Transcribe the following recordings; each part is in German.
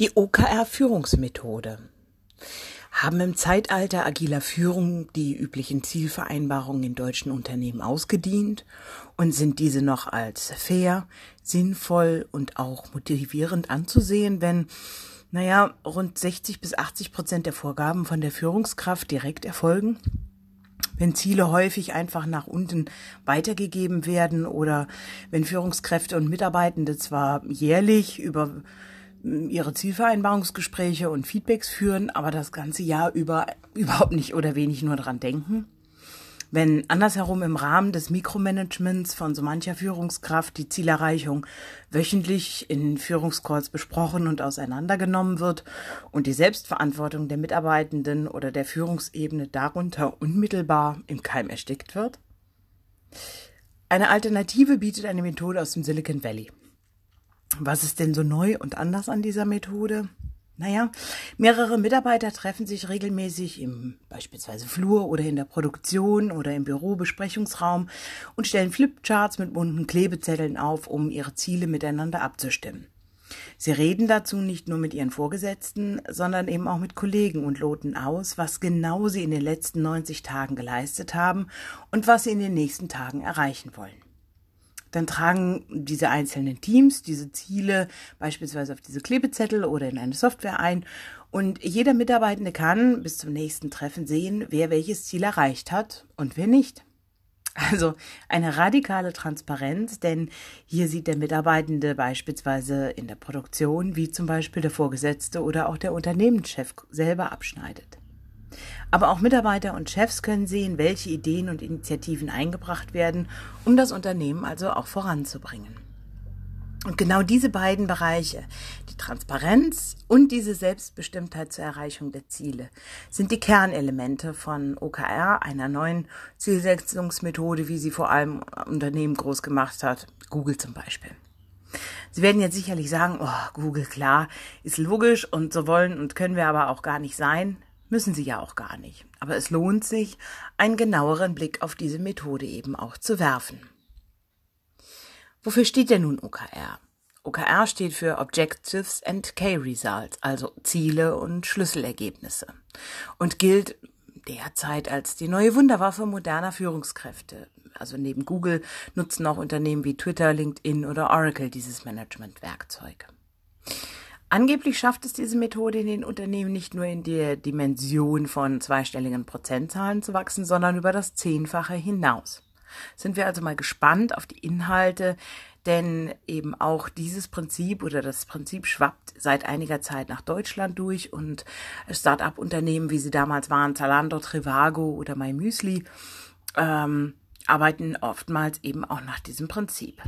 Die OKR-Führungsmethode. Haben im Zeitalter agiler Führung die üblichen Zielvereinbarungen in deutschen Unternehmen ausgedient und sind diese noch als fair, sinnvoll und auch motivierend anzusehen, wenn, naja, rund 60 bis 80 Prozent der Vorgaben von der Führungskraft direkt erfolgen? wenn Ziele häufig einfach nach unten weitergegeben werden oder wenn Führungskräfte und Mitarbeitende zwar jährlich über ihre Zielvereinbarungsgespräche und Feedbacks führen, aber das ganze Jahr über überhaupt nicht oder wenig nur dran denken. Wenn andersherum im Rahmen des Mikromanagements von so mancher Führungskraft die Zielerreichung wöchentlich in Führungscalls besprochen und auseinandergenommen wird und die Selbstverantwortung der Mitarbeitenden oder der Führungsebene darunter unmittelbar im Keim erstickt wird? Eine Alternative bietet eine Methode aus dem Silicon Valley. Was ist denn so neu und anders an dieser Methode? Naja, mehrere Mitarbeiter treffen sich regelmäßig im beispielsweise Flur oder in der Produktion oder im Bürobesprechungsraum und stellen Flipcharts mit bunten Klebezetteln auf, um ihre Ziele miteinander abzustimmen. Sie reden dazu nicht nur mit ihren Vorgesetzten, sondern eben auch mit Kollegen und loten aus, was genau sie in den letzten 90 Tagen geleistet haben und was sie in den nächsten Tagen erreichen wollen. Dann tragen diese einzelnen Teams diese Ziele beispielsweise auf diese Klebezettel oder in eine Software ein. Und jeder Mitarbeitende kann bis zum nächsten Treffen sehen, wer welches Ziel erreicht hat und wer nicht. Also eine radikale Transparenz, denn hier sieht der Mitarbeitende beispielsweise in der Produktion, wie zum Beispiel der Vorgesetzte oder auch der Unternehmenschef selber abschneidet. Aber auch Mitarbeiter und Chefs können sehen, welche Ideen und Initiativen eingebracht werden, um das Unternehmen also auch voranzubringen. Und genau diese beiden Bereiche, die Transparenz und diese Selbstbestimmtheit zur Erreichung der Ziele, sind die Kernelemente von OKR, einer neuen Zielsetzungsmethode, wie sie vor allem Unternehmen groß gemacht hat, Google zum Beispiel. Sie werden jetzt sicherlich sagen, oh, Google, klar, ist logisch und so wollen und können wir aber auch gar nicht sein. Müssen sie ja auch gar nicht. Aber es lohnt sich, einen genaueren Blick auf diese Methode eben auch zu werfen. Wofür steht denn nun OKR? OKR steht für Objectives and Key Results, also Ziele und Schlüsselergebnisse und gilt derzeit als die neue Wunderwaffe moderner Führungskräfte. Also neben Google nutzen auch Unternehmen wie Twitter, LinkedIn oder Oracle dieses Managementwerkzeug. Angeblich schafft es diese Methode in den Unternehmen nicht nur in der Dimension von zweistelligen Prozentzahlen zu wachsen, sondern über das Zehnfache hinaus. Sind wir also mal gespannt auf die Inhalte, denn eben auch dieses Prinzip oder das Prinzip schwappt seit einiger Zeit nach Deutschland durch und Start-up-Unternehmen, wie sie damals waren, Zalando, Trivago oder MyMüsli, ähm, arbeiten oftmals eben auch nach diesem Prinzip.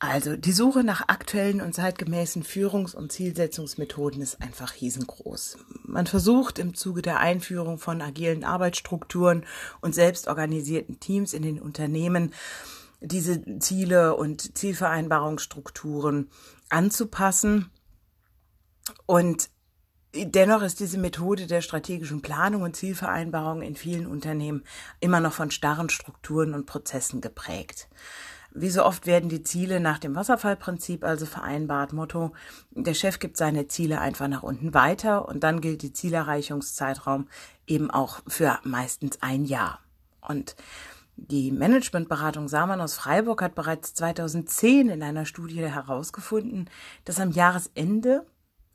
Also die Suche nach aktuellen und zeitgemäßen Führungs- und Zielsetzungsmethoden ist einfach riesengroß. Man versucht im Zuge der Einführung von agilen Arbeitsstrukturen und selbstorganisierten Teams in den Unternehmen diese Ziele und Zielvereinbarungsstrukturen anzupassen. Und dennoch ist diese Methode der strategischen Planung und Zielvereinbarung in vielen Unternehmen immer noch von starren Strukturen und Prozessen geprägt. Wie so oft werden die Ziele nach dem Wasserfallprinzip also vereinbart. Motto, der Chef gibt seine Ziele einfach nach unten weiter und dann gilt die Zielerreichungszeitraum eben auch für meistens ein Jahr. Und die Managementberatung Samann aus Freiburg hat bereits 2010 in einer Studie herausgefunden, dass am Jahresende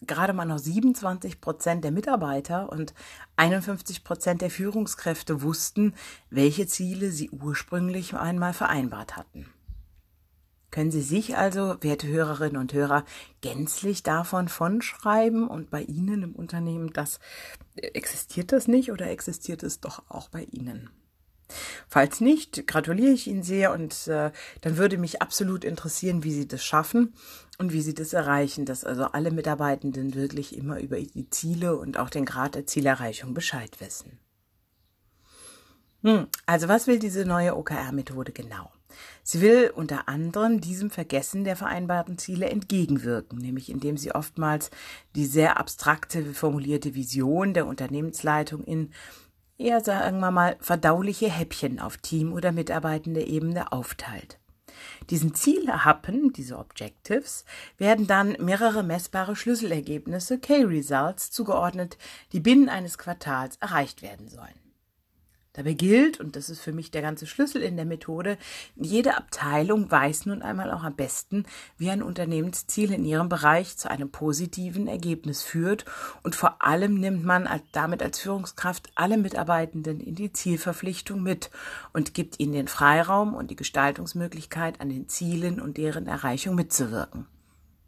gerade mal noch 27 Prozent der Mitarbeiter und 51 Prozent der Führungskräfte wussten, welche Ziele sie ursprünglich einmal vereinbart hatten. Können Sie sich also, werte Hörerinnen und Hörer, gänzlich davon von schreiben und bei Ihnen im Unternehmen, das existiert das nicht oder existiert es doch auch bei Ihnen? Falls nicht, gratuliere ich Ihnen sehr und äh, dann würde mich absolut interessieren, wie Sie das schaffen und wie Sie das erreichen, dass also alle Mitarbeitenden wirklich immer über die Ziele und auch den Grad der Zielerreichung Bescheid wissen. Hm, also was will diese neue OKR-Methode genau? Sie will unter anderem diesem Vergessen der vereinbarten Ziele entgegenwirken, nämlich indem sie oftmals die sehr abstrakte formulierte Vision der Unternehmensleitung in eher sagen wir mal verdauliche Häppchen auf Team- oder mitarbeitende Ebene aufteilt. Diesen Zielhappen, diese Objectives, werden dann mehrere messbare Schlüsselergebnisse, K-Results, zugeordnet, die binnen eines Quartals erreicht werden sollen. Dabei gilt, und das ist für mich der ganze Schlüssel in der Methode, jede Abteilung weiß nun einmal auch am besten, wie ein Unternehmensziel in ihrem Bereich zu einem positiven Ergebnis führt und vor allem nimmt man damit als Führungskraft alle Mitarbeitenden in die Zielverpflichtung mit und gibt ihnen den Freiraum und die Gestaltungsmöglichkeit, an den Zielen und deren Erreichung mitzuwirken.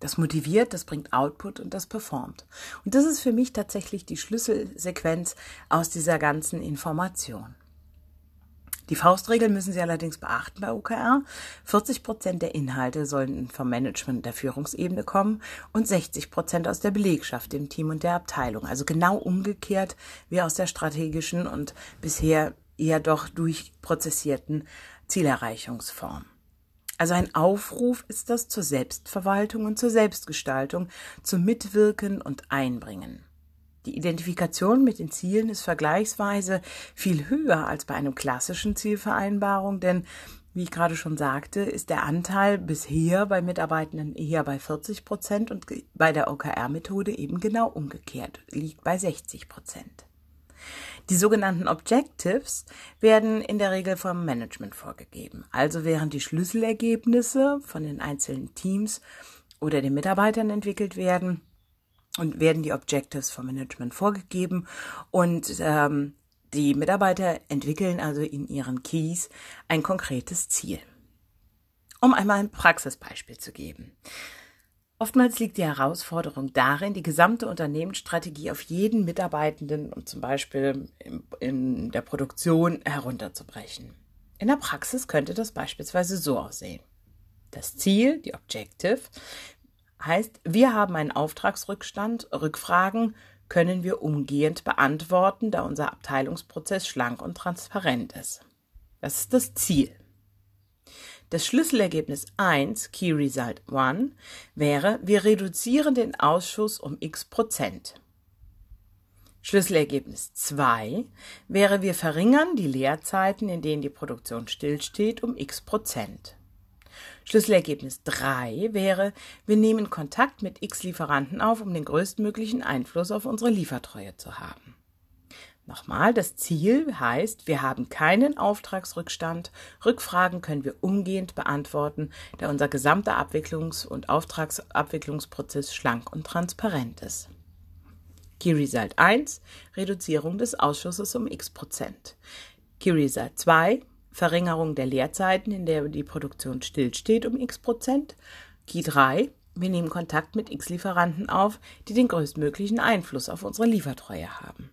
Das motiviert, das bringt Output und das performt. Und das ist für mich tatsächlich die Schlüsselsequenz aus dieser ganzen Information. Die Faustregel müssen Sie allerdings beachten bei OKR. 40 Prozent der Inhalte sollen vom Management der Führungsebene kommen und 60 Prozent aus der Belegschaft, dem Team und der Abteilung. Also genau umgekehrt wie aus der strategischen und bisher eher doch durchprozessierten Zielerreichungsform. Also ein Aufruf ist das zur Selbstverwaltung und zur Selbstgestaltung, zum Mitwirken und Einbringen. Die Identifikation mit den Zielen ist vergleichsweise viel höher als bei einem klassischen Zielvereinbarung, denn wie ich gerade schon sagte, ist der Anteil bisher bei Mitarbeitenden eher bei 40 Prozent und bei der OKR-Methode eben genau umgekehrt, liegt bei 60 Prozent. Die sogenannten Objectives werden in der Regel vom Management vorgegeben. Also während die Schlüsselergebnisse von den einzelnen Teams oder den Mitarbeitern entwickelt werden und werden die Objectives vom Management vorgegeben und ähm, die Mitarbeiter entwickeln also in ihren Keys ein konkretes Ziel. Um einmal ein Praxisbeispiel zu geben. Oftmals liegt die Herausforderung darin, die gesamte Unternehmensstrategie auf jeden Mitarbeitenden und zum Beispiel in der Produktion herunterzubrechen. In der Praxis könnte das beispielsweise so aussehen. Das Ziel, die Objective, heißt, wir haben einen Auftragsrückstand, Rückfragen können wir umgehend beantworten, da unser Abteilungsprozess schlank und transparent ist. Das ist das Ziel. Das Schlüsselergebnis 1, Key Result 1, wäre, wir reduzieren den Ausschuss um x Prozent. Schlüsselergebnis 2 wäre, wir verringern die Leerzeiten, in denen die Produktion stillsteht, um x Prozent. Schlüsselergebnis 3 wäre, wir nehmen Kontakt mit x Lieferanten auf, um den größtmöglichen Einfluss auf unsere Liefertreue zu haben. Nochmal, das Ziel heißt, wir haben keinen Auftragsrückstand. Rückfragen können wir umgehend beantworten, da unser gesamter Abwicklungs- und Auftragsabwicklungsprozess schlank und transparent ist. Key Result 1, Reduzierung des Ausschusses um x Prozent. Key Result 2, Verringerung der Leerzeiten, in der die Produktion stillsteht um x Prozent. Key 3, wir nehmen Kontakt mit x Lieferanten auf, die den größtmöglichen Einfluss auf unsere Liefertreue haben.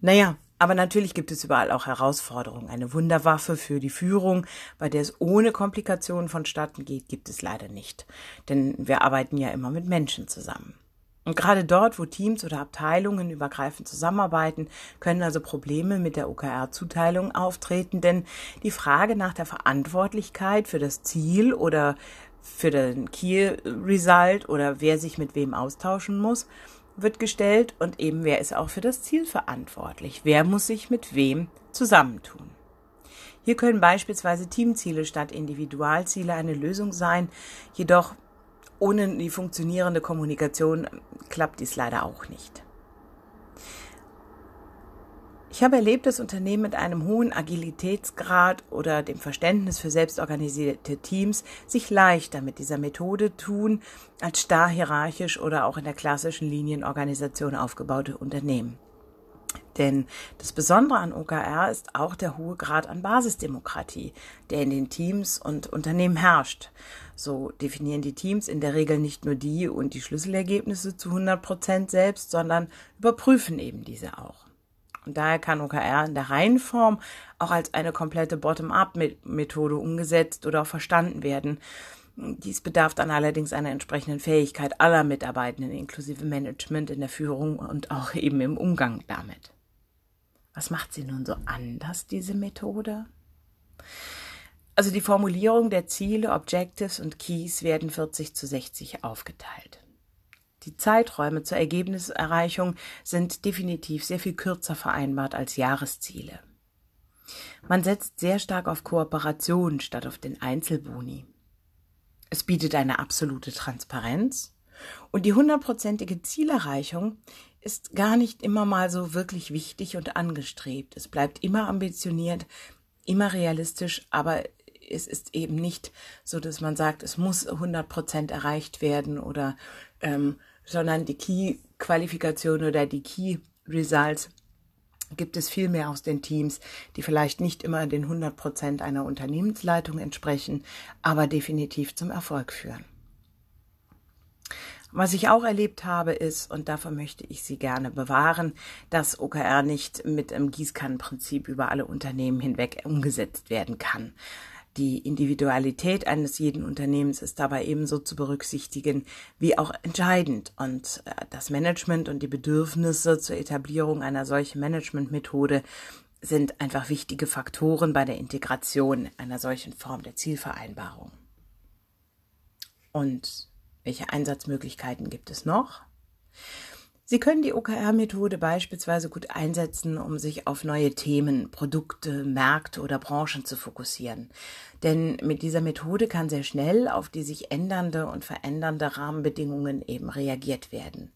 Naja, aber natürlich gibt es überall auch Herausforderungen. Eine Wunderwaffe für die Führung, bei der es ohne Komplikationen vonstatten geht, gibt es leider nicht. Denn wir arbeiten ja immer mit Menschen zusammen. Und gerade dort, wo Teams oder Abteilungen übergreifend zusammenarbeiten, können also Probleme mit der OKR-Zuteilung auftreten, denn die Frage nach der Verantwortlichkeit für das Ziel oder für den Key Result oder wer sich mit wem austauschen muss, wird gestellt und eben wer ist auch für das Ziel verantwortlich? Wer muss sich mit wem zusammentun? Hier können beispielsweise Teamziele statt Individualziele eine Lösung sein, jedoch ohne die funktionierende Kommunikation klappt dies leider auch nicht. Ich habe erlebt, dass Unternehmen mit einem hohen Agilitätsgrad oder dem Verständnis für selbstorganisierte Teams sich leichter mit dieser Methode tun als starr hierarchisch oder auch in der klassischen Linienorganisation aufgebaute Unternehmen. Denn das Besondere an OKR ist auch der hohe Grad an Basisdemokratie, der in den Teams und Unternehmen herrscht. So definieren die Teams in der Regel nicht nur die und die Schlüsselergebnisse zu 100 Prozent selbst, sondern überprüfen eben diese auch. Und daher kann OKR in der Reihenform auch als eine komplette Bottom-up-Methode umgesetzt oder auch verstanden werden. Dies bedarf dann allerdings einer entsprechenden Fähigkeit aller Mitarbeitenden inklusive Management in der Führung und auch eben im Umgang damit. Was macht sie nun so anders, diese Methode? Also die Formulierung der Ziele, Objectives und Keys werden 40 zu 60 aufgeteilt. Die Zeiträume zur Ergebniserreichung sind definitiv sehr viel kürzer vereinbart als Jahresziele. Man setzt sehr stark auf Kooperation statt auf den Einzelboni. Es bietet eine absolute Transparenz und die hundertprozentige Zielerreichung ist gar nicht immer mal so wirklich wichtig und angestrebt. Es bleibt immer ambitioniert, immer realistisch, aber es ist eben nicht so, dass man sagt, es muss 100 Prozent erreicht werden oder, ähm, sondern die Key-Qualifikation oder die Key-Results gibt es viel mehr aus den Teams, die vielleicht nicht immer den 100 Prozent einer Unternehmensleitung entsprechen, aber definitiv zum Erfolg führen. Was ich auch erlebt habe, ist, und davon möchte ich Sie gerne bewahren, dass OKR nicht mit einem Gießkannenprinzip über alle Unternehmen hinweg umgesetzt werden kann. Die Individualität eines jeden Unternehmens ist dabei ebenso zu berücksichtigen wie auch entscheidend. Und äh, das Management und die Bedürfnisse zur Etablierung einer solchen Managementmethode sind einfach wichtige Faktoren bei der Integration einer solchen Form der Zielvereinbarung. Und welche Einsatzmöglichkeiten gibt es noch? Sie können die OKR-Methode beispielsweise gut einsetzen, um sich auf neue Themen, Produkte, Märkte oder Branchen zu fokussieren. Denn mit dieser Methode kann sehr schnell auf die sich ändernde und verändernde Rahmenbedingungen eben reagiert werden.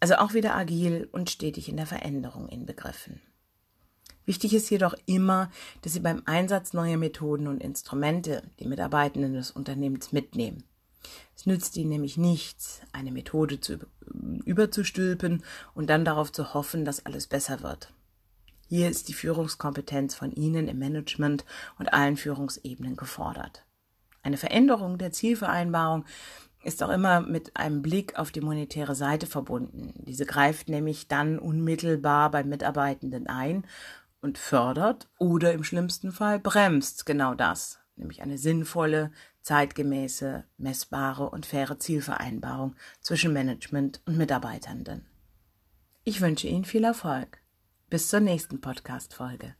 Also auch wieder agil und stetig in der Veränderung inbegriffen. Wichtig ist jedoch immer, dass Sie beim Einsatz neuer Methoden und Instrumente die Mitarbeitenden des Unternehmens mitnehmen. Es nützt ihnen nämlich nichts, eine Methode zu überzustülpen und dann darauf zu hoffen, dass alles besser wird. Hier ist die Führungskompetenz von Ihnen im Management und allen Führungsebenen gefordert. Eine Veränderung der Zielvereinbarung ist auch immer mit einem Blick auf die monetäre Seite verbunden. Diese greift nämlich dann unmittelbar beim Mitarbeitenden ein und fördert oder im schlimmsten Fall bremst genau das, nämlich eine sinnvolle, zeitgemäße, messbare und faire Zielvereinbarung zwischen Management und Mitarbeitenden. Ich wünsche Ihnen viel Erfolg. Bis zur nächsten Podcast-Folge.